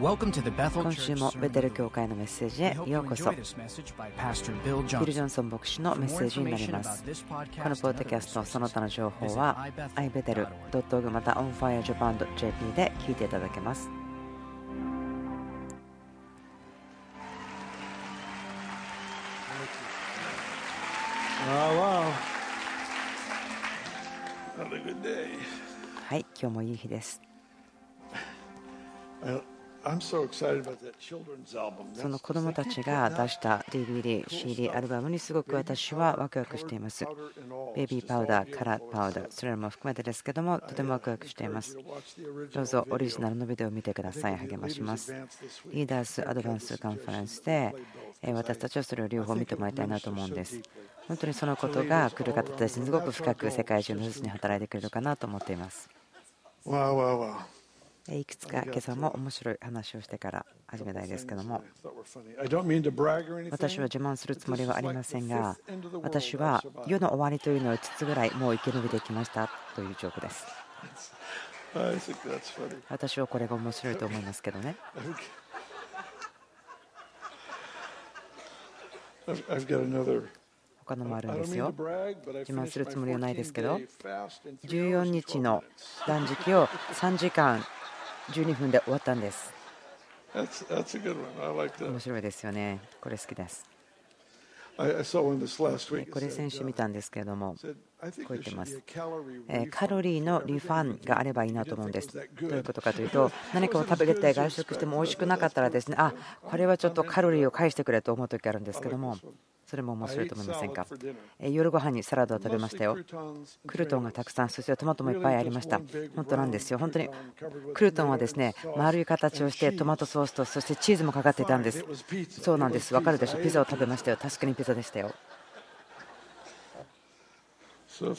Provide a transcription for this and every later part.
今週もベテル教会のメッセージへようこそビル・ジョンソン牧師のメッセージになります。このポッドキャストその他の情報は ibetel.org また onfirejapan.jp で聞いていただけます。はい。今日もいい日ですその子供たちが出した DVD、CD、アルバムにすごく私はワクワクしています。ベイビーパウダー、カラーパウダー、それらも含めてですけども、とてもワクワクしています。どうぞオリジナルのビデオを見てください。励まします。リーダース・アドバンス・カンファレンスで私たちはそれを両方見てもらいたいなと思うんです。本当にそのことが来る方たちにすごく深く世界中の人に働いてくれるかなと思っています。いくつか今朝も面白い話をしてから始めたいですけども。私は自慢するつもりはありませんが私は世の終わりというのを5つぐらいもう生き延びてきましたというジョークです。私はこれが面白いと思いますけどね。他のもあるんですよ。自慢するつもりはないですけど14日の断食を3時間12分で終わったんです。面白いですよね。これ好きです。これ先週見たんですけれども、こう言ってます。カロリーのリファンがあればいいなと思うんです。どういうことかというと、何かを食べて外食しても美味しくなかったらですね、あこれはちょっとカロリーを返してくれと思う時あるんですけども、それも面白いと思いませんか？夜ご飯にサラダを食べましたよ。クルトンがたくさんそしてトマトもいっぱいありました。本当なんですよ。本当にクルトンはですね丸い形をしてトマトソースとそしてチーズもかかっていたんです。そうなんです。わかるでしょ？ピザを食べましたよ。確かにピザでしたよ。面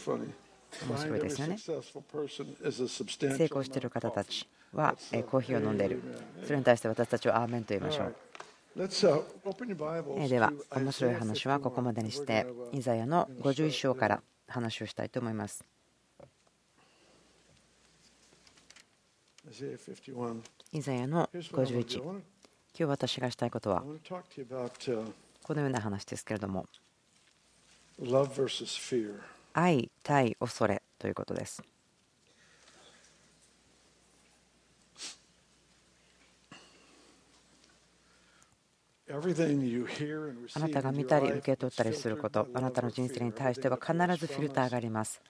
白いですよね。成功している方たちはコーヒーを飲んでいる。それに対して私たちはアーメンと言いましょうでは面白い話はここまでにしてイザヤの51章から話をしたいと思います。イザヤの51今日私がしたいことはこのような話ですけれども。愛対恐れということですあなたが見たり受け取ったりすること、あなたの人生に対しては必ずフィルターがあります。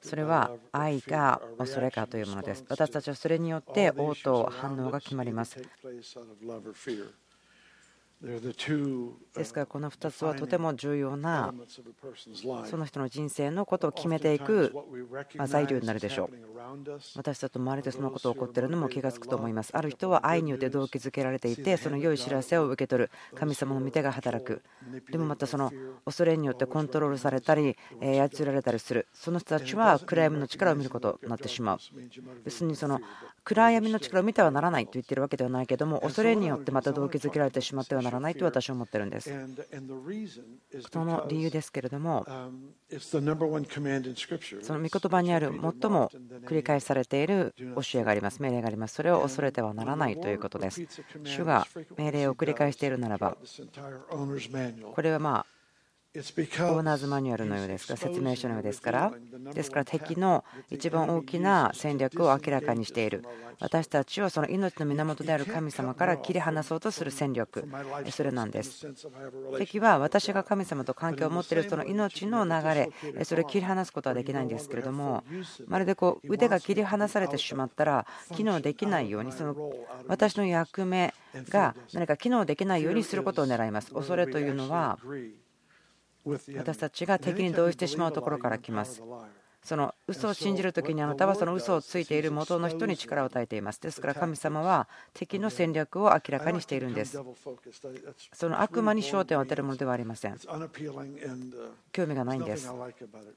それは愛が恐れかというものです。私たちはそれによって応答、反応が決まります。ですからこの2つはとても重要なその人の人生のことを決めていく材料になるでしょう。私たちと周りでそのことが起こっているのも気が付くと思います。ある人は愛によって動機づけられていてその良い知らせを受け取る神様の御手が働く。でもまたその恐れによってコントロールされたり操られたりする。その人たちは暗闇の力を見ることになってしまう。別にその暗闇の力を見てはならないと言っているわけではないけども恐れによってまた動機づけられてしまってはならないと私は思ってるんです。その理由ですけれどもその御言葉にある最も繰り返されている教えがあります命令があります。それを恐れてはならないということです。主が命令を繰り返しているならばこれはまあオーナーズマニュアルのようですか？説明書のようですから。ですから敵の一番大きな戦略を明らかにしている。私たちをその命の源である神様から切り離そうとする戦略。それなんです。敵は私が神様と関係を持っているその命の流れ。それを切り離すことはできないんですけれどもまるでこう腕が切り離されてしまったら機能できないようにその私の役目が何か機能できないようにすることを狙います。恐れというのは私たちが敵に同意してしまうところから来ます。その嘘を信じる時にあなたはその嘘をついている元の人に力を与えています。ですから神様は敵の戦略を明らかにしているんです。その悪魔に焦点を当てるものではありません。興味がないんです。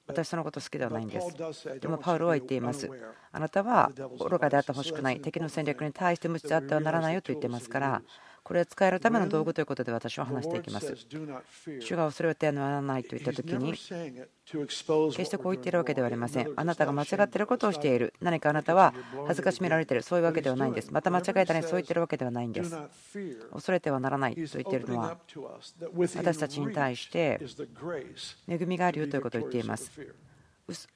私そのこと好きではないんです。でもパウロは言っています。あなたは愚かであってほしくない。敵の戦略に対して無知であってはならないよと言ってますから。これは使えるための道具ということで私は話していきます。主が恐れてはならないと言ったときに、決してこう言っているわけではありません。あなたが間違っていることをしている。何かあなたは恥ずかしめられている。そういうわけではないんです。また間違えたね、そう言っているわけではないんです。恐れてはならないと言っているのは、私たちに対して恵みがあるよということを言っています。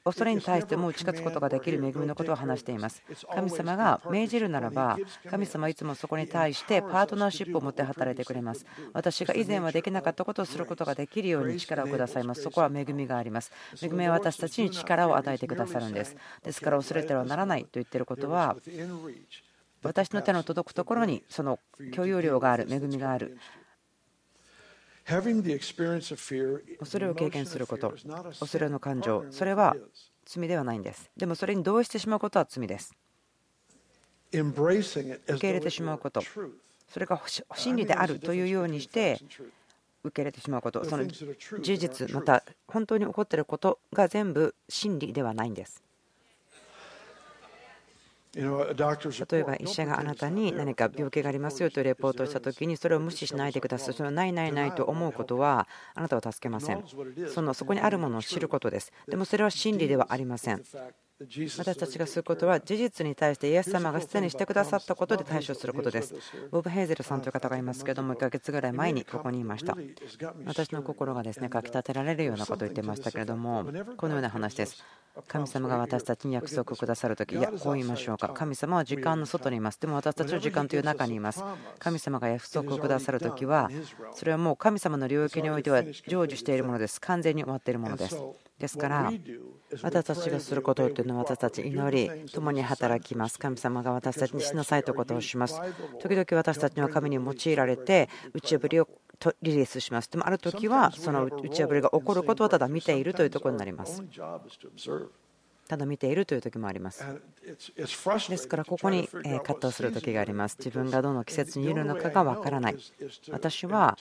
恐れに対しても打ち勝つことができる恵みのことを話しています。神様が命じるならば、神様はいつもそこに対してパートナーシップを持って働いてくれます。私が以前はできなかったことをすることができるように力をくださいます。そこは恵みがあります。恵みは私たちに力を与えてくださるんです。ですから恐れてはならないと言っていることは、私の手の届くところにその許容量がある、恵みがある。恐れを経験すること、恐れの感情、それは罪ではないんです。でもそれに同意してしまうことは罪です。受け入れてしまうこと、それが真理であるというようにして受け入れてしまうこと、その事実、また本当に起こっていることが全部真理ではないんです。例えば医者があなたに何か病気がありますよとレポートしたときにそれを無視しないでください。それはないないないと思うことはあなたを助けません。そのそこにあるものを知ることです。でもそれは真理ではありません。私たちがすることは事実に対してイエス様がすでにしてくださったことで対処することです。ボブ・ヘイゼルさんという方がいますけども1ヶ月ぐらい前にここにいました。私の心がですねかきたてられるようなことを言ってましたけれどもこのような話です。神様が私たちに約束をくださるとき、いや、こう言いましょうか。神様は時間の外にいます。でも私たちは時間という中にいます。神様が約束をくださるときは、それはもう神様の領域においては成就しているものです。完全に終わっているものです。ですから、私たちがすることというのは私たち祈り、共に働きます。神様が私たちにしなさいということをします。時々私たちには神に用いられて、打ち破りをリリースします。でもある時はその打ち破りが起こることをただ見ているというところになります。ただ見ているという時もあります。ですからここに葛藤する時があります。自分がどの季節にいるのかがわからない。私は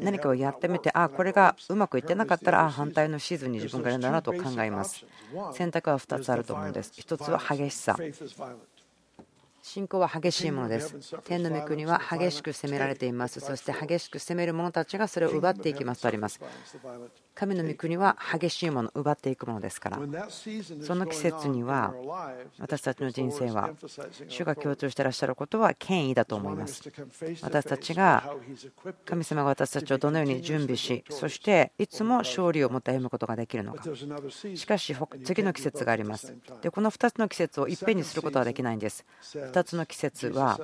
何かをやってみて、ああ、これがうまくいってなかったら、ああ、反対のシーズンに自分がいるんだなと考えます。選択は2つあると思うんです。1つは激しさ。信仰は激しいものです。天の御国は激しく責められています。そして激しく責める者たちがそれを奪っていきますとあります。神の御国は激しいもの、奪っていくものですから、その季節には私たちの人生は、主が強調していらっしゃることは権威だと思います。私たちが、神様が私たちをどのように準備し、そしていつも勝利を持って歩むことができるのか。しかし、次の季節があります。で、この2つの季節をいっぺんにすることはできないんです。2つの季節は、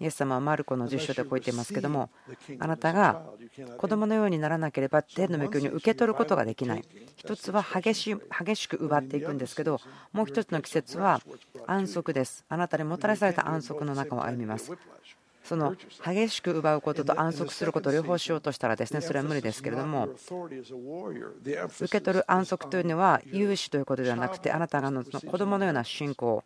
イエス様はマルコの10章でこう言っていますけども、あなたが子供のようにならなければ天の御国を受けけ取ることができない。1つは激し激しく奪っていくんですけど、もう1つの季節は安息です。あなたにもたらされた安息の中を歩みます。その激しく奪うことと安息することを両方しようとしたらですねそれは無理ですけれども受け取る安息というのは有志ということではなくてあなたがの子供のような信仰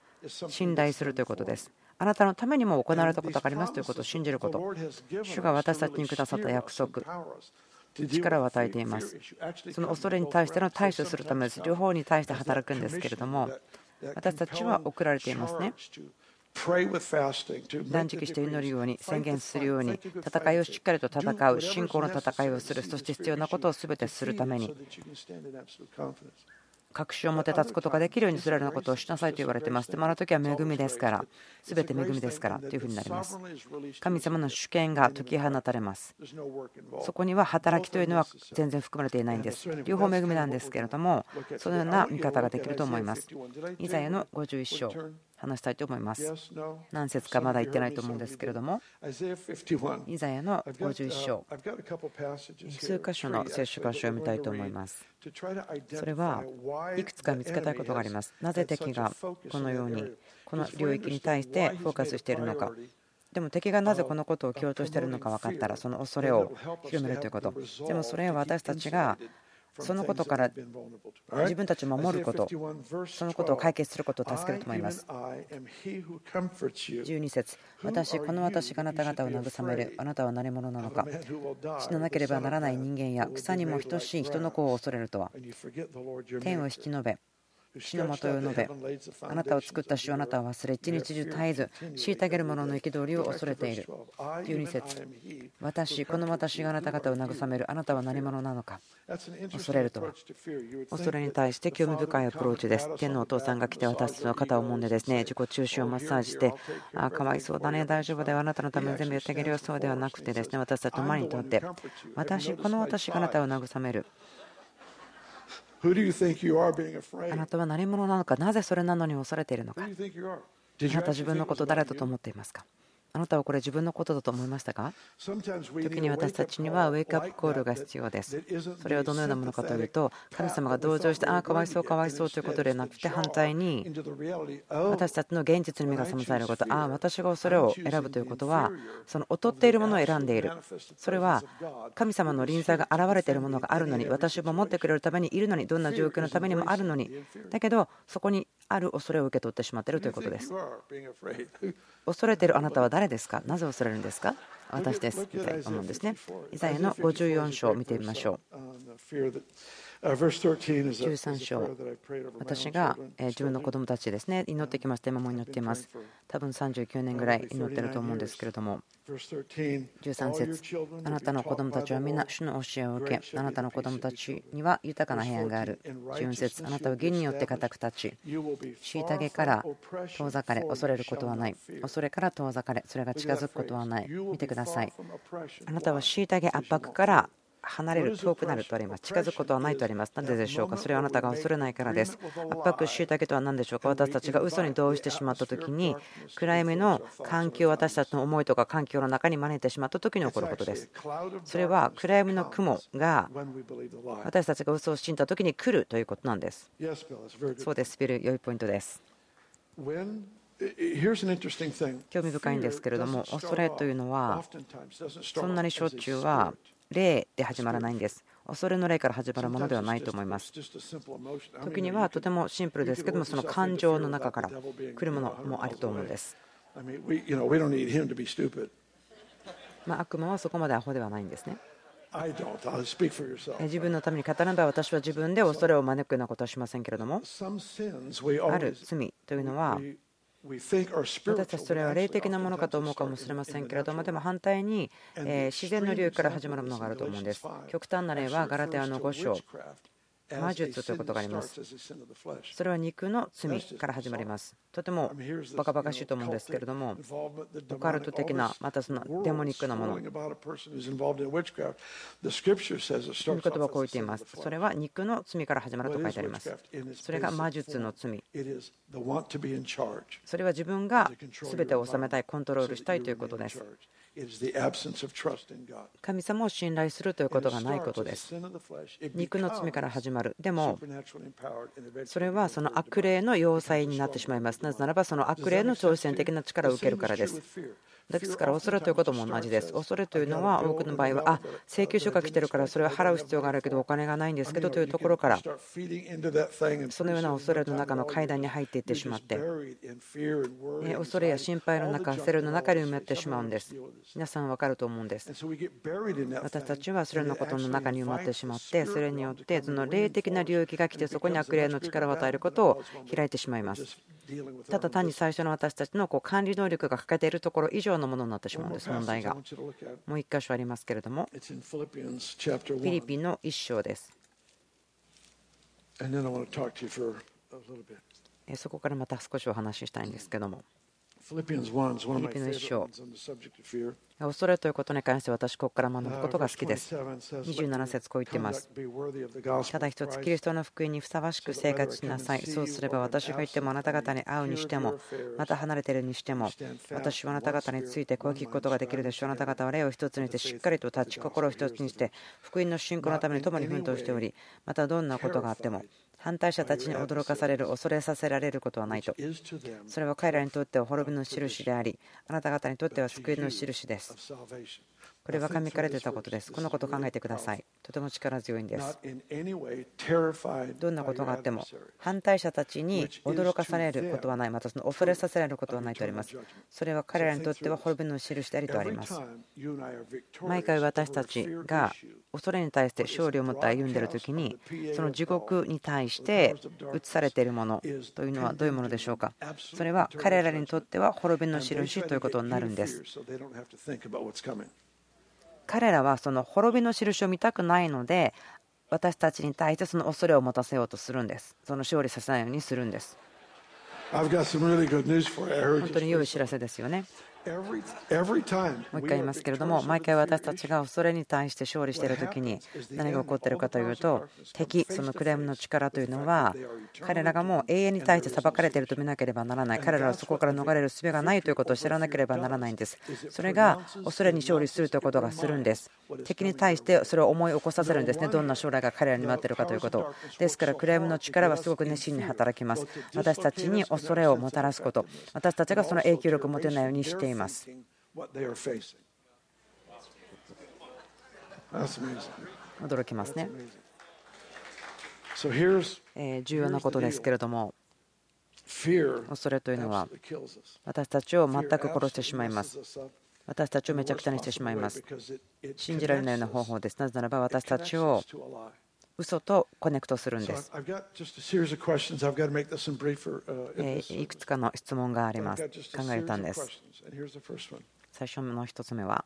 信頼するということですあなたのためにも行われたことがありますということを信じること主が私たちにくださった約束力を与えています。その恐れに対しての対処するためです。両方に対して働くんですけれども私たちは送られていますね。断食して祈るように宣言するように戦いをしっかりと戦う信仰の戦いをするそして必要なことを全てするために。確信を持て立つことができるようにするようなことをしなさいと言われています。でもあの時は恵みですから、すべて恵みですからというふうになります。神様の主権が解き放たれます。そこには働きというのは全然含まれていないんです。両方恵みなんですけれども、そのような見方ができると思います。イザヤの51章。話したいと思います。何節かまだ言ってないと思うんですけれども、イザヤの51章、数箇所の聖書箇所を見たいと思います。それはいくつか見つけたいことがあります。なぜ敵がこのように、この領域に対してフォーカスしているのか。でも敵がなぜこのことを強調しているのか分かったらその恐れを広めるということでもそれは私たちがそのことから自分たちを守ること、そのことを解決することを助けると思います。12節私、この私があなた方を慰める、あなたは何者なのか。死ななければならない人間や草にも等しい人の子を恐れるとは。天を引き延べ、死のもというのであなたを作った主あなたを忘れ一日中絶えず虐げる者の憤りを恐れている。12節私この私があなた方を慰める。あなたは何者なのか恐れるとは。恐れに対して興味深いアプローチです。天のお父さんが来て私たちの肩を揉んでですね自己中心をマッサージしてああかわいそうだね大丈夫だよ。あなたのために全部やってあげるよそうではなくてですね私たちの前にとって私この私があなたを慰める。あなたは何者なのか、なぜそれなのに恐れているのか。あなた自分のこと誰だと思っていますか？あなたはこれ自分のことだと思いましたか？時に私たちにはウェイクアップコールが必要です。それはどのようなものかというと、神様が同情して、ああ、かわいそう、かわいそうということではなくて、反対に私たちの現実に目が覚まされること、ああ、私がそれを選ぶということは、その劣っているものを選んでいる。それは神様の臨在が現れているものがあるのに、私を守ってくれるためにいるのに、どんな状況のためにもあるのに、だけど、そこにある恐れを受け取ってしまっているということです。恐れているあなたは誰ですか？なぜ恐れるんですか？私です。みたいな思うんですね。イザヤの54章を見てみましょう。13章、私が自分の子供たちですね、祈ってきました、今も祈っています。多分39年ぐらい祈ってると思うんですけれども、13節あなたの子供たちは皆主の教えを受け、あなたの子供たちには豊かな部屋がある。14節あなたは義によって固く立ち、虐げから遠ざかれ、恐れることはない。恐れから遠ざかれ、それが近づくことはない。見てください。あなたは虐げ圧迫から離れる、遠くなるとあります。近づくことはないとあります。なぜでしょうか？それはあなたが恐れないからです。圧迫、虐げとは何でしょうか？私たちが嘘に同意してしまった時に、暗闇の環境、私たちの思いとか環境の中に招いてしまった時に起こることです。それは暗闇の雲が私たちが嘘を信じた時に来るということなんです。そうです、ビル、良いポイントです。興味深いんですけれども、恐れというのは、そんなにしょっちゅうは霊で始まらないんです。恐れの霊から始まるものではないと思います。時にはとてもシンプルですけども、その感情の中から来るものもあると思うんです。まあ、悪魔はそこまでアホではないんですね。自分のために語らば私は自分で恐れを招くようなことはしませんけれども、ある罪というのは、私たちそれは霊的なものかと思うかもしれませんけれどもでも反対に自然の領域から始まるものがあると思うんです。極端な例はガラテアの5章。魔術ということがあります。それは肉の罪から始まります。とてもバカバカしいと思うんですけれども、オカルト的な、またそのデモニックなもの。言葉はこう言っています。それは肉の罪から始まると書いてあります。それが魔術の罪。それは自分が全てを治めたい、コントロールしたいということです。神様を信頼するということがないことです。肉の罪から始まる。でも、それはその悪霊の要塞になってしまいます。なぜならば、その悪霊の挑戦的な力を受けるからです。ですから恐れということも同じです。恐れというのは多くの場合は、あ請求書が来てるからそれは払う必要があるけどお金がないんですけどというところから、そのような恐れの中の階段に入っていってしまって、恐れや心配の中、焦るの中に埋めてしまうんです。皆さん分かると思うんです。私たちはそれのことの中に埋まってしまって、それによってその霊的な領域が来て、そこに悪霊の力を与えることを開いてしまいます。ただ単に最初の私たちのこう管理能力が欠けているところ以上のものになってしまうんです、問題が。もう1箇所ありますけれども、フィリピンの1章です。そこからまた少しお話ししたいんですけども。フィリピンの一章。恐れということに関して私、ここから学ぶことが好きです。27節こう言っています。ただ一つ、キリストの福音にふさわしく生活しなさい。そうすれば私が言ってもあなた方に会うにしても、また離れているにしても、私はあなた方についてこう聞くことができるでしょう。あなた方は霊を一つにしてしっかりと立ち、心を一つにして、福音の信仰のために共に奮闘しており、またどんなことがあっても、反対者たちに驚かされる、恐れさせられることはないと。それは彼らにとっては滅びの印であり、あなた方にとっては救いの印です。これは神から出たことです。このことを考えてください。とても力強いんです。どんなことがあっても、反対者たちに驚かされることはない、またその恐れさせられることはないとあります。それは彼らにとっては滅びの印でありとあります。毎回私たちが恐れに対して勝利を持って歩んでいる時に、その地獄に対して移されているものというのはどういうものでしょうか？それは彼らにとっては滅びの印ということになるんです。彼らはその滅びの印を見たくないので私たちに対してその恐れを持たせようとするんです。その勝利させないようにするんです。本当に良い知らせですよねもう一回言いますけれども、毎回私たちが恐れに対して勝利している時に何が起こっているかというと、敵、そのクレームの力というのは、彼らがもう永遠に対して裁かれていると見なければならない、彼らはそこから逃れる術がないということを知らなければならないんです。それが恐れに勝利するということがするんです。敵に対してそれを思い起こさせるんですね、どんな将来が彼らに待っているかということ。ですから、クレームの力はすごく熱心に働きます。私たちに恐れをもたらすこと、私たちがその影響力を持てないようにしています。ます。驚きますね。重要なことですけれども、恐れというのは私たちを全く殺してしまいます。私たちをめちゃくちゃにしてしまいます。信じられないような方法です。なぜならば私たちを嘘とコネクトするんです。いくつかの質問があります。考えたんです。最初の1つ目は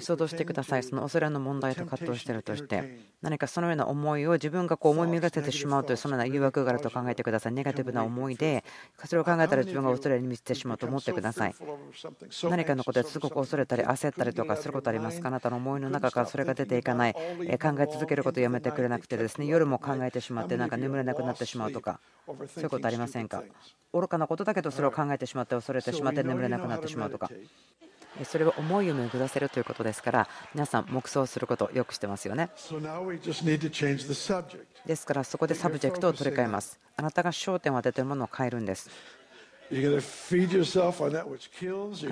想像してください、その恐れの問題と葛藤しているとして、何かそのような思いを自分がこう思い巡らせてしまうというそのような誘惑があると考えてください。ネガティブな思いで、それを考えたら自分が恐れに満ちてしまうと思ってください。何かのことですごく恐れたり焦ったりとかすることありますかあなたの思いの中からそれが出ていかない、考え続けることをやめてくれなくてですね、夜も考えてしまって、なんか眠れなくなってしまうとか、そういうことありませんか愚かなことだけどそれを考えてしまって恐れてしまって眠れなくなってしまうとか。それを思いを巡らせるということですから皆さん黙想することよくしてますよね。ですからそこでサブジェクトを取り替えます。あなたが焦点を当てているものを変えるんです。あ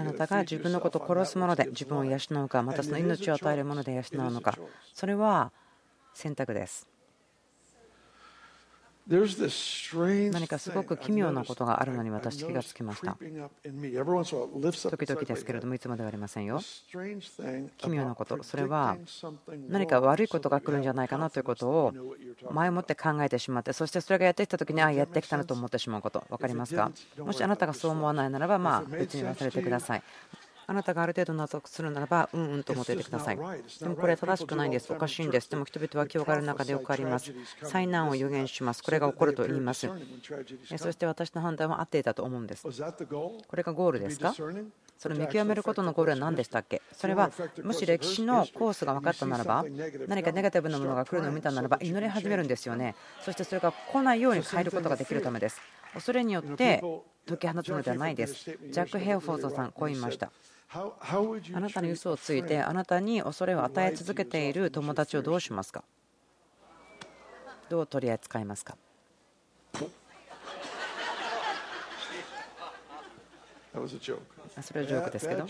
なたが自分のことを殺すもので自分を養うかまたその命を与えるもので養うのかそれは選択です何かすごく奇妙なことがあるのに私気がつきました時々ですけれどもいつもではありませんよ奇妙なことそれは何か悪いことが来るんじゃないかなということを前もって考えてしまってそしてそれがやってきた時にああやってきたなと思ってしまうこと分かりますかもしあなたがそう思わないならばまあ別に忘れてくださいあなたがある程度納得するならば、うんうんと思っていてください。でもこれは正しくないんです。おかしいんです。でも人々は教会の中でよくあります。災難を予言します。これが起こると言います。そして私の判断は合っていたと思うんです。これがゴールですか？それ見極めることのゴールは何でしたっけ？それはもし歴史のコースが分かったならば何かネガティブなものが来るのを見たならば祈り始めるんですよねそしてそれが来ないように変えることができるためです恐れによって解き放つのではないですジャック・ヘオフォードさんこう言いましたあなたに嘘をついてあなたに恐れを与え続けている友達をどうしますか？どう取り扱いますか？それはジョークですけど、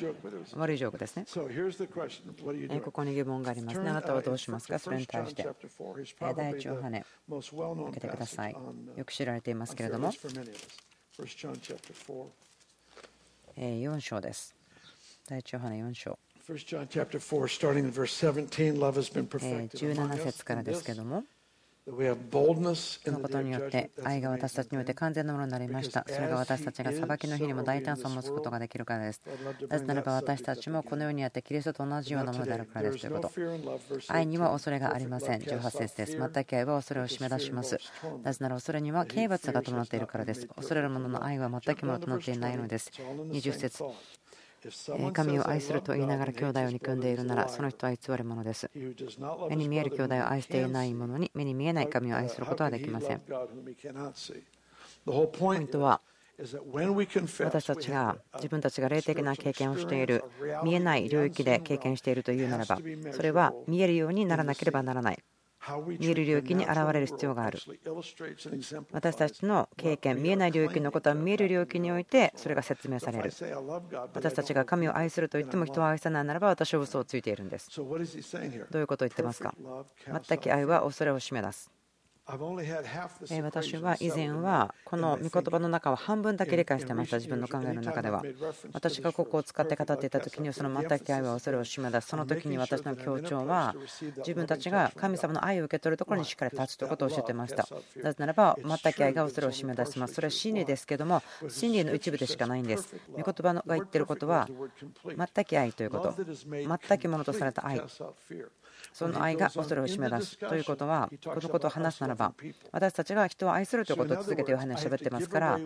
悪いジョークですね。ここに疑問があります。ね。あなたはどうしますか？それに対して。第一を跳ね、開けてください。よく知られていますけれども、4章です。第一ヨハネ4章。17節からですけども、そのことによって愛が私たちにおいて完全なものになりました。それが私たちが裁きの日にも大胆さを持つことができるからです。なぜならば私たちもこの世にあってキリストと同じようなものであるからですということ。愛には恐れがありません。18節です。全く愛は恐れを締め出します。なぜなら恐れには刑罰が伴っているからです。恐れる者の愛は全くものとなっていないのです。20節神を愛すると言いながら兄弟を憎んでいるならその人は偽り者です目に見える兄弟を愛していない者に目に見えない神を愛することはできません。ポイントは私たちが自分たちが霊的な経験をしている見えない領域で経験しているというならばそれは見えるようにならなければならない見える領域に現れる必要がある。私たちの経験見えない領域のことは見える領域においてそれが説明される。私たちが神を愛すると言っても人を愛さないならば私は嘘をついているんです。どういうことを言ってますか？全く愛は恐れを締め出す。私は以前はこの御言葉の中を半分だけ理解してました自分の考えの中では。私がここを使って語っていた時にはその全く愛は恐れを締め出すその時に私の強調は自分たちが神様の愛を受け取るところにしっかり立つと。いうことを教えてましたなぜならば全く愛が恐れを締め出します。それは真理ですけども真理の一部でしかないんです。御言葉が言ってることは全く愛ということ。全くものとされた愛その愛が恐れを締め出すということはこのことを話すならば私たちが人を愛するということを続けてヨハネは喋ってますから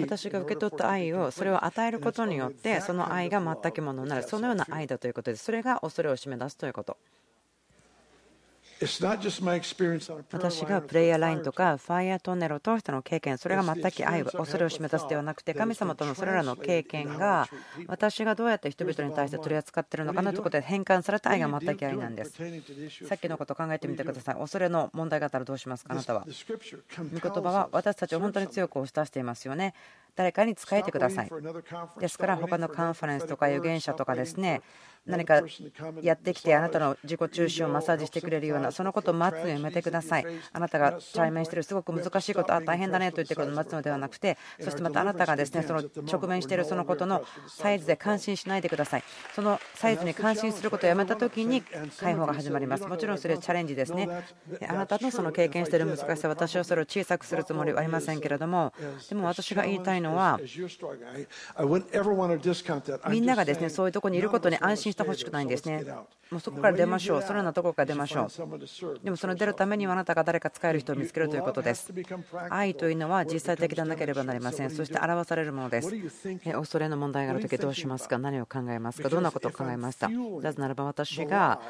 私が受け取った愛をそれを与えることによってその愛が全くものになる。そのような愛だということです。それが恐れを締め出すということ。私がプレイヤーラインとかファイアトンネルを通しての経験それが全く愛恐れを締め出すではなくて神様とのそれらの経験が私がどうやって人々に対して取り扱っているのかなということで変換された愛が全く愛なんです。さっきのことを考えてみてください。恐れの問題があったらどうしますか？あなたは。御言葉は私たちを本当に強く押し出していますよね誰かに仕えてください。ですから他のカンファレンスとか預言者とかですね何かやってきてあなたの自己中心をマッサージしてくれるようなそのことを待つのやめてください。あなたが対面しているすごく難しいことあ大変だねと言ってくるのを待つのではなくてそしてまたあなたがですねその直面しているそのことのサイズで感心しないでください。そのサイズに感心することをやめた時に解放が始まります。もちろんそれはチャレンジですね。あなたのその経験している難しさ私はそれを小さくするつもりはありませんけれどもでも私が言いたいのはみんながですねそういうところにいることに安心してほしくないんですね。もうそこから出ましょう。そのようなところから出ましょう。でもその出るためにはあなたが誰か使える人を見つけるということです。愛というのは実際的でなければなりません。そして表されるものです。恐れの問題があるときどうしますか？何を考えますか？どんなことを考えましたなぜならば私が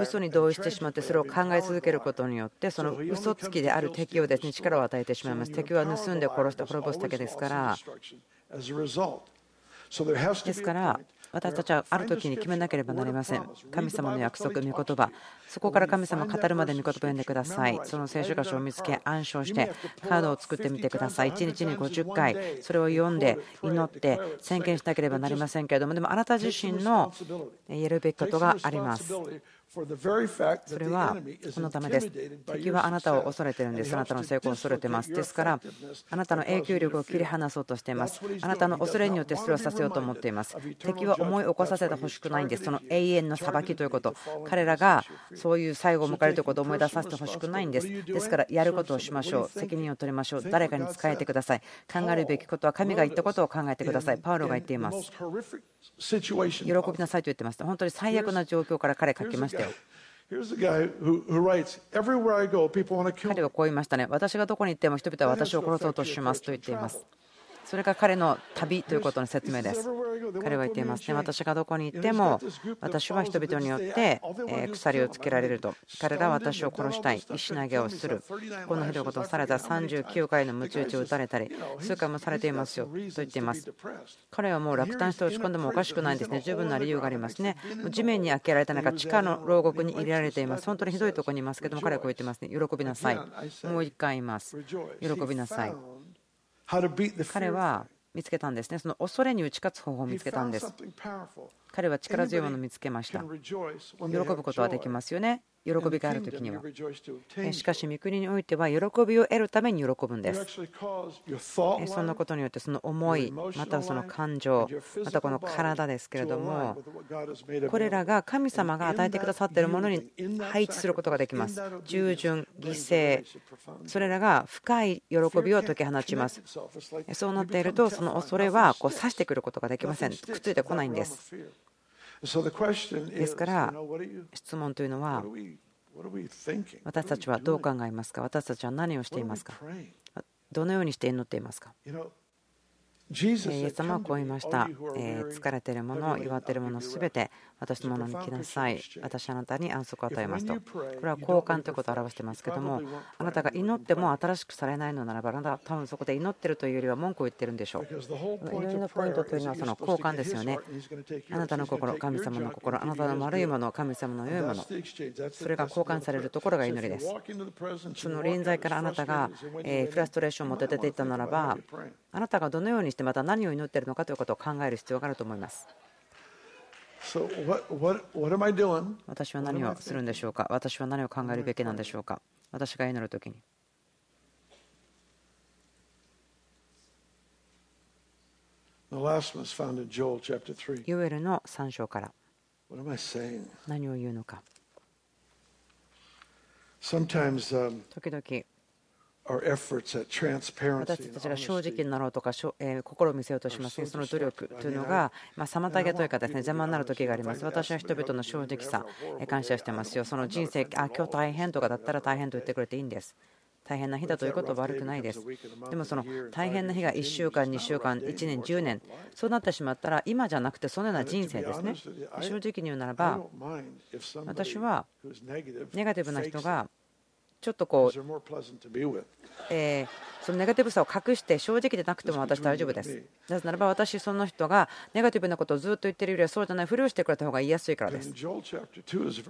嘘に同意してしまってそれを考え続けることによってその嘘つきである敵をですね力を与えてしまいます。敵は盗んで殺して滅ぼすだけですから。ですから私たちはある時に決めなければなりません。神様の約束、御言葉、そこから神様語るまで御言葉を読んでください。その聖書箇所を見つけ、暗唱して、カードを作ってみてください。1日に50回、それを読んで、祈って、宣言しなければなりませんけれども、でもあなた自身のやるべきことがあります。それはこのためです。敵はあなたを恐れているんです。あなたの成功を恐れています。ですから、あなたの影響力を切り離そうとしています。あなたの恐れによってそれをさせようと思っています。敵は思い起こさせてほしくないんです。その永遠の裁きということ、彼らがそういう最後を迎えるということを思い出させてほしくないんです。ですから、やることをしましょう。責任を取りましょう。誰かに仕えてください。考えるべきことは神が言ったことを考えてください。パウロが言っています。喜びなさいと言ってます。本当に最悪な状況から彼書きましたよ。彼はこう言いましたね。私がどこに行っても人々は私を殺そうとしますと言っています。それが彼の旅ということの説明です。彼は言っていますね。私がどこに行っても、私は人々によって鎖をつけられると。彼らは私を殺したい。石投げをする。こんなひどいことをされた39回の鞭打ちを打たれたり、数回もされていますよと言っています。彼はもう落胆して落ち込んでもおかしくないんですね。十分な理由がありますね。地面に開けられた中、地下の牢獄に入れられています。本当にひどいところにいますけども、彼はこう言ってますね。喜びなさい。もう一回言います。喜びなさい。彼は見つけたんですね。その恐れに打ち勝つ方法を見つけたんです。彼は力強いものを見つけました。喜ぶことはできますよね。喜びがある時には。しかし、御国においては喜びを得るために喜ぶんです。そんなことによって、その思い、またはその感情、またこの体ですけれども、これらが神様が与えてくださっているものに配置することができます。従順、犠牲、それらが深い喜びを解き放ちます。そうなっていると、その恐れはこう刺してくることができません。くっついてこないんです。ですから質問というのは私たちはどう考えますか？私たちは何をしていますか？どのようにして祈っていますか？イエス様はこう言いました。疲れているもの、弱っているものすべて私のものに来なさい。私あなたに安息を与えますと。これは交換ということを表していますけども、あなたが祈っても新しくされないのならば、あなたは多分そこで祈ってるというよりは文句を言ってるんでしょう。祈りのポイントというのはその交換ですよね。あなたの心、神様の心、あなたの悪いもの、神様の良いもの、それが交換されるところが祈りです。その臨在からあなたがフラストレーションを持って出ていったならば、あなたがどのようにしてまた何を祈っているのかということを考える必要があると思います。私は何をするんでしょうか？私は何を考えるべきなんでしょうか？私が祈るときに。ヨエルの3章から。何を言うのか？時々私たちが正直になろうとか、え心を見せようとしますその努力というのが、ま妨げというかですね邪魔になる時があります。私は人々の正直さ、感謝してますよ。その人生、あ今日大変とかだったら大変と言ってくれていいんです。大変な日だということは悪くないです。でもその大変な日が1週間、2週間、1年、10年、そうなってしまったら今じゃなくてそのような人生ですね。正直に言うならば、私はネガティブな人がちょっとこう、えそのネガティブさを隠して正直でなくても私大丈夫です。なぜならば私その人がネガティブなことをずっと言ってるよりはそうじゃないふりをしてくれた方が言いやすいからです。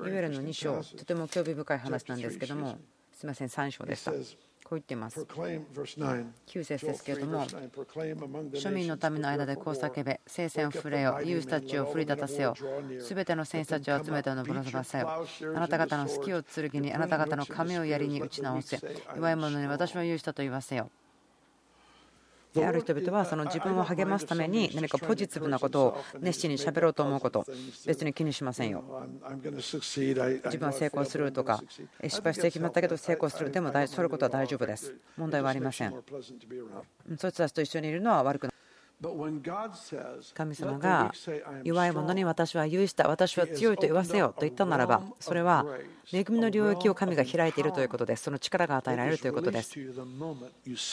いわゆるの2章とても興味深い話なんですけどもすみません3章でした。こう言っています。9節ですけれども、庶民のための間でこう叫べ、聖戦を触れよ、勇士たちを振り立たせよ、すべての戦士たちを集めてのぶらさせよ、あなた方の好きを剣に、あなた方の髪を槍に打ち直せ、弱い者に私は勇士だと言わせよ。である人々はその自分を励ますために何かポジティブなことを熱心に喋ろうと思うこと別に気にしませんよ自分は成功するとか失敗して決まったけど成功するでもそういうことは大丈夫です問題はありませんそいつたちと一緒にいるのは悪くない神様が弱い者に私は勇士だ、私は強いと言わせよと言ったならば、それは恵みの領域を神が開いているということです。その力が与えられるということです。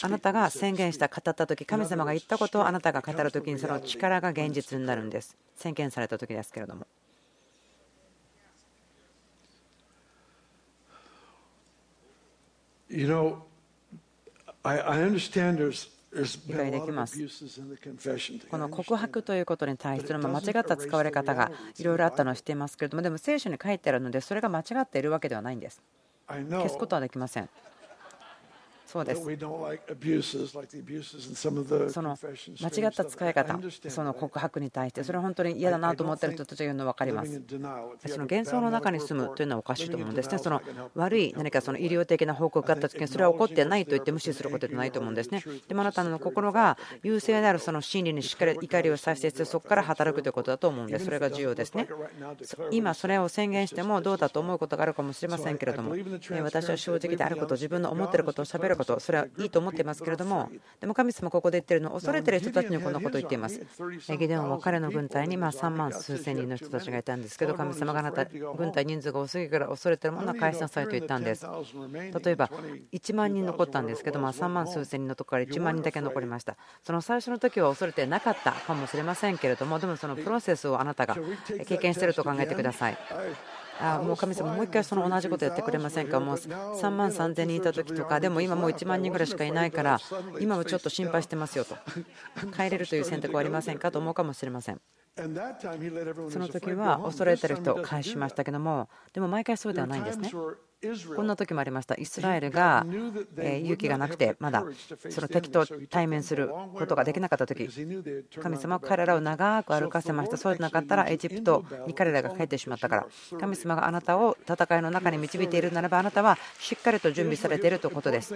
あなたが宣言した、語った時神様が言ったことをあなたが語る時にその力が現実になるんです。宣言された時ですけれども。理解できます。この告白ということに対しての間違った使われ方がいろいろあったのを知っていますけれども、でも聖書に書いてあるので、それが間違っているわけではないんです。消すことはできません。そうです。その間違った使い方、その告白に対して、それは本当に嫌だなと思っている人たちが言うの分かります。その幻想の中に住むというのはおかしいと思うんですね。その悪い何かその医療的な報告があったときに、それは起こってないと言って無視することではないと思うんですね。でもあなたの心が優勢であるその真理にしっかり怒りを再生して、そこから働くということだと思うんです。それが重要ですね。今、それを宣言してもどうだと思うことがあるかもしれませんけれども、私は正直であること、自分の思っていることをしゃべること、それはいいと思っていますけれども、でも神様ここで言ってるの、恐れてる人たちにこんなことを言っています。ギデオンは彼の軍隊にま3万数千人の人たちがいたんですけど、神様があなた、軍隊人数が多すぎるから恐れてるものは返しなさいと言ったんです。例えば、1万人残ったんですけど、ま3万数千人のところから1万人だけ残りました。その最初の時は恐れてなかったかもしれませんけれども、でもそのプロセスをあなたが経験していると考えてください。あもう神様、もう一回その同じことやってくれませんか、もう3万3000人いた時とか、でも今もう1万人ぐらいしかいないから、今はちょっと心配してますよと、帰れるという選択はありませんか？と思うかもしれません。その時は恐れてる人を返しましたけども、でも毎回そうではないんですね。こんな時もありました。イスラエルが勇気がなくて、まだその敵と対面することができなかった時神様は彼らを長く歩かせました。そうでなかったらエジプトに彼らが帰ってしまったから、神様があなたを戦いの中に導いているならば、あなたはしっかりと準備されているということです。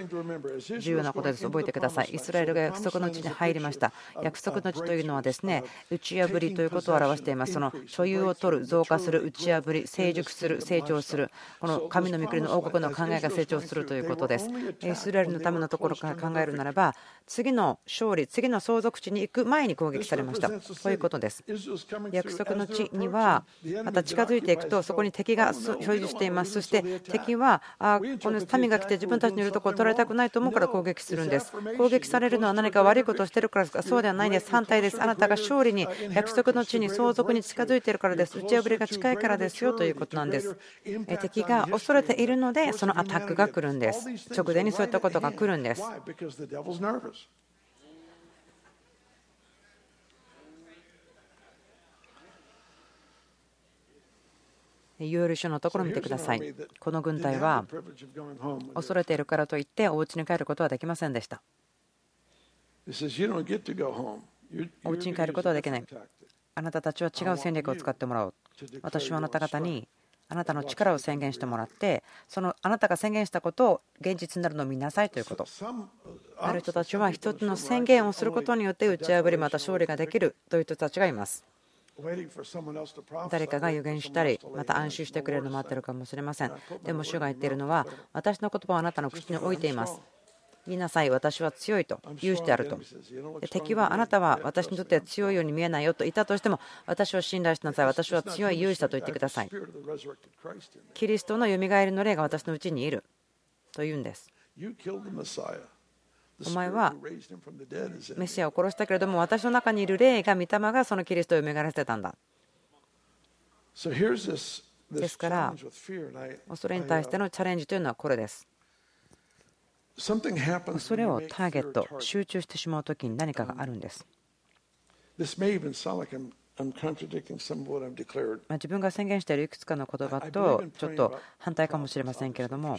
重要なことです。覚えてください。イスラエルが約束の地に入りました。約束の地というのはですね、打ち破りということを表しています。その所有を取る、増加する、打ち破り、成熟する、成長する、この神の御作りの王国の考えが成長するということです。イスラエルのためのところから考えるならば、次の勝利、次の相続地に行く前に攻撃されました。こういうことです。約束の地には、また近づいていくと、そこに敵が所有しています。そして敵は、あこの民が来て自分たちのいるところを取られたくないと思うから攻撃するんです。攻撃されるのは何か悪いことをしているからですか？そうではないんです。反対です。あなたが勝利に、約束の地に相続に近づいているからです。打ち破りが近いからですよということなんです。敵が恐れているので、そのアタックが来るんです。直前にそういったことが来るんです。ユール書のところを見てください。この軍隊は恐れているからといってお家に帰ることはできませんでした。お家に帰ることはできない。あなたたちは違う戦略を使ってもらおう。私はあなた方にあなたの力を宣言してもらってそのあなたが宣言したことを現実になるのを見なさいということ。ある人たちは一つの宣言をすることによって打ち破りまた勝利ができるという人たちがいます。誰かが予言したりまた安心してくれるのを待ってるかもしれません。でも主が言っているのは私の言葉をあなたの口に置いています。言いなさい、私は強いと、言うしてあると。敵はあなたは私にとって強いように見えないよと言ったとしても、私を信頼しなさい、私は強い勇士だと言ってください。キリストのよみがえりの霊が私のうちにいると言うんです。お前はメシアを殺したけれども、私の中にいる霊が御霊がそのキリストをよみがえらせたんだ。ですから、恐れに対してのチャレンジというのはこれです。それをターゲット、集中してしまうときに何かがあるんです。自分が宣言しているいくつかの言葉とちょっと反対かもしれませんけれども、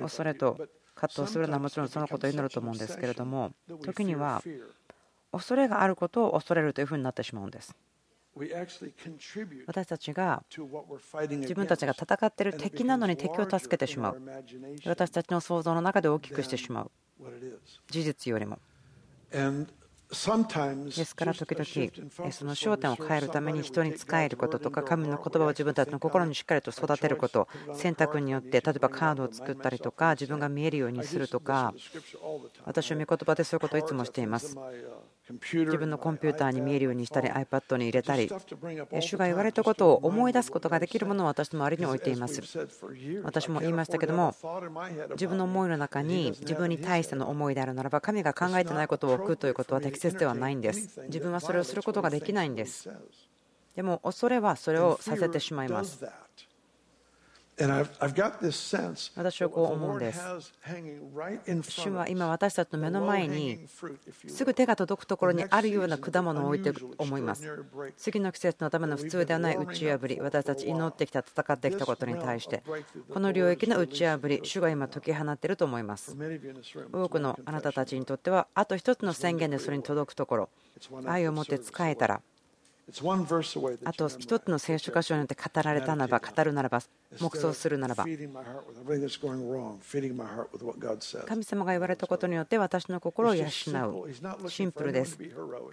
恐れと葛藤するのはもちろんそのことを祈ると思うんですけれども、時には恐れがあることを恐れるというふうになってしまうんです。私たちが自分たちが戦っている敵なのに敵を助けてしまう。私たちの想像の中で大きくしてしまう。事実よりも。ですから時々その焦点を変えるために人に仕えることとか神の言葉を自分たちの心にしっかりと育てること選択によって例えばカードを作ったりとか自分が見えるようにするとか私は御言葉でそういうことをいつもしています自分のコンピューターに見えるようにしたり iPad に入れたり主が言われたことを思い出すことができるものを私の周りに置いています。私も言いましたけども自分の思いの中に自分に対しての思いであるならば神が考えてないことを置くということは適切ではないんです。自分はそれをすることができないんです。でも恐れはそれをさせてしまいます私はこう思うんです。主は今私たちの目の前にすぐ手が届くところにあるような果物を置いていると思います。次の季節のための普通ではない打ち破り、私たち祈ってきた、戦ってきたことに対して、この領域の打ち破り、主が今解き放っていると思います。多くのあなたたちにとっては、あと一つの宣言でそれに届くところ、愛を持って使えたら、あと一つの聖書箇所によって語られたならば、語るならば、黙想するならば、神様が言われたことによって私の心を養う。シンプルです。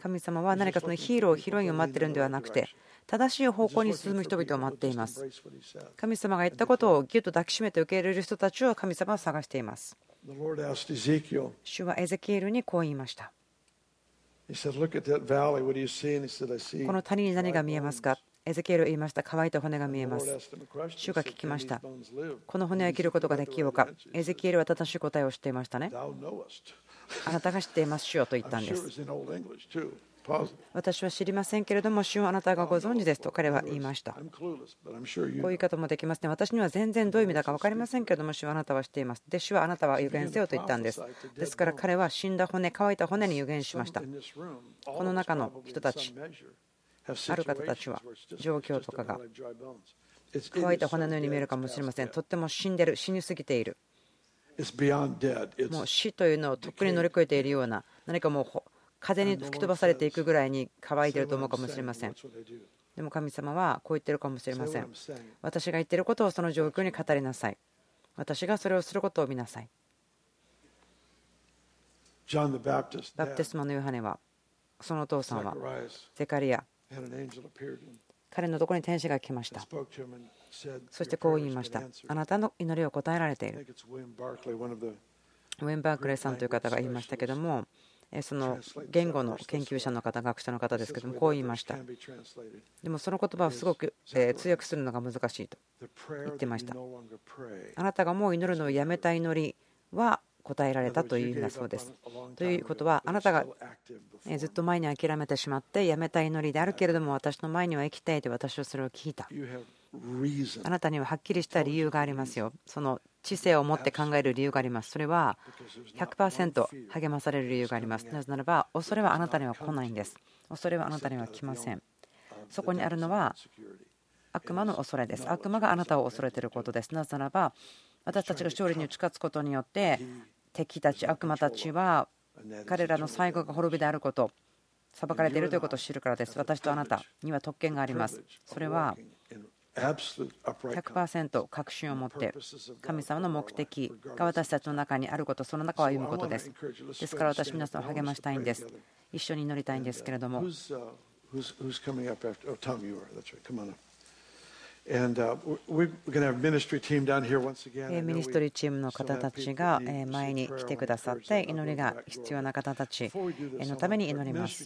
神様は何かそのヒーロー、ヒロインを待っているんではなくて、正しい方向に進む人々を待っています。神様が言ったことをぎゅっと抱きしめて受け入れる人たちを神様は探しています。主はエゼキエルにこう言いました。この谷に何が見えますか？エゼキエル言いました。乾いた骨が見えます。主が聞きました。この骨は生きることができようか？エゼキエルは正しい答えをしていましたね。あなたが知っています、主よと言ったんです。私は知りませんけれども、主はあなたがご存知ですと彼は言いました。こういう言い方もできますね。私には全然どういう意味だか分かりませんけれども、主はあなたは知っています。で、主はあなたは予言せよと言ったんです。ですから彼は死んだ骨、乾いた骨に予言しました。この中の人たち、ある方たちは状況とかが乾いた骨のように見えるかもしれません。とっても死んでる、死にすぎている。もう死というのをとっくに乗り越えているような、何かもう風に吹き飛ばされていくぐらいに乾いていると思うかもしれません。でも神様はこう言ってるかもしれません。私が言っていることをその状況に語りなさい。私がそれをすることを見なさい。バプテスマのヨハネは、そのお父さんは、ゼカリア、彼のところに天使が来ました。そしてこう言いましたあなたの祈りを答えられているウェン・バークレーさんという方が言いましたけどもその言語の研究者の方学者の方ですけどもこう言いました。でもその言葉をすごく通訳するのが難しいと言ってました。あなたがもう祈るのをやめた祈りは答えられたという意味だそうです。ということはあなたがずっと前に諦めてしまってやめた祈りであるけれども私の前には生きていて私はそれを聞いた。あなたにははっきりした理由がありますよ。その知性を持って考える理由があります。それは100%励まされる理由があります。なぜならば、恐れはあなたには来ないんです。恐れはあなたには来ません。そこにあるのは悪魔の恐れです。悪魔があなたを恐れていることです。なぜならば、私たちが勝利に近づくことによって、敵たち、悪魔たちは彼らの最後が滅びであること、裁かれているということを知るからです。私とあなたには特権があります。それは100%確信を持って神様の目的が私たちの中にあることその中を歩むことです。ですから私皆さんを励ましたいんです。一緒に祈りたいんですけれども。ミニストリーチームの方たちが前に来てくださって祈りが必要な方たちのために祈ります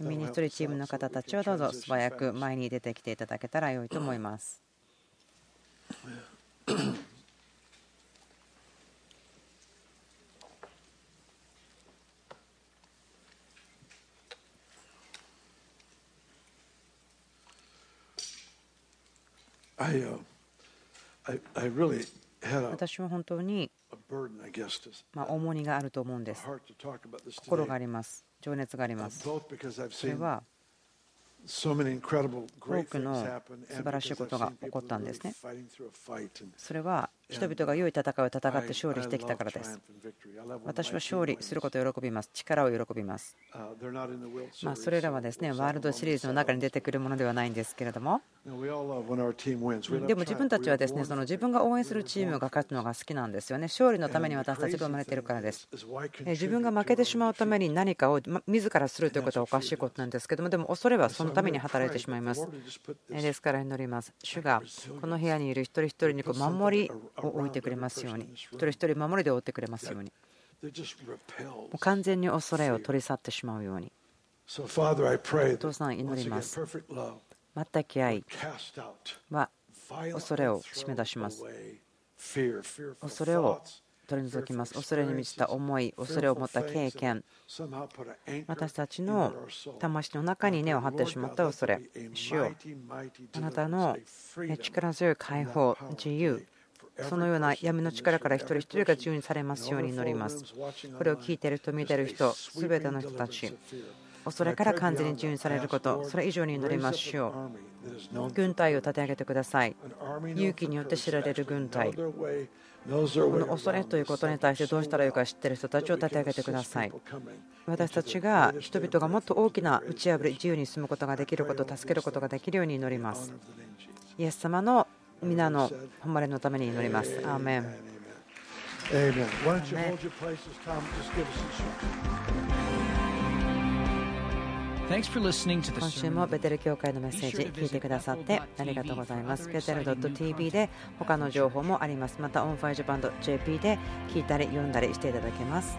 ミニストリーチームの方たちはどうぞ素早く前に出てきていただけたら良いと思います。私は本当に重荷があると思うんです。心があります。情熱があります。それは多くの素晴らしいことが起こったんですね。それは人々が良い戦いを戦って勝利してきたからです。私は勝利することを喜びます。力を喜びます。まあ、それらはですねワールドシリーズの中に出てくるものではないんですけれども。でも自分たちはですねその自分が応援するチームが勝つのが好きなんですよね。勝利のために私たちが生まれているからです。自分が負けてしまうために何かを自らするということはおかしいことなんですけども、でも恐れはそのために働いてしまいます。ですから祈ります。主がこの部屋にいる一人一人にこう守りを置いてくれますように。一人一人守りで覆ってくれますように。もう完全に恐れを取り去ってしまうように。お父さん祈ります。全く愛は恐れを締め出します。恐れを取り除きます。恐れに満ちた思い恐れを持った経験。私たちの魂の中に根を張ってしまった恐れ。主よ。あなたの力強い解放自由。そのような闇の力から一人一人が自由にされますように祈ります。これを聞いている人、見ている人、すべての人たち、恐れから完全に自由にされること、それ以上に祈りましょう。軍隊を立て上げてください。勇気によって知られる軍隊。この恐れということに対してどうしたらいいか知っている人たちを立て上げてください。私たちが人々がもっと大きな打ち破り、自由に住むことができること、助けることができるように祈ります。イエス様の皆の誉れのために祈ります。アーメン。今週もベテル教会のメッセージ聞いてくださってありがとうございます。ベテル .tv で他の情報もあります。また、オンファイジュバンド JP で聞いたり読んだりしていただけます。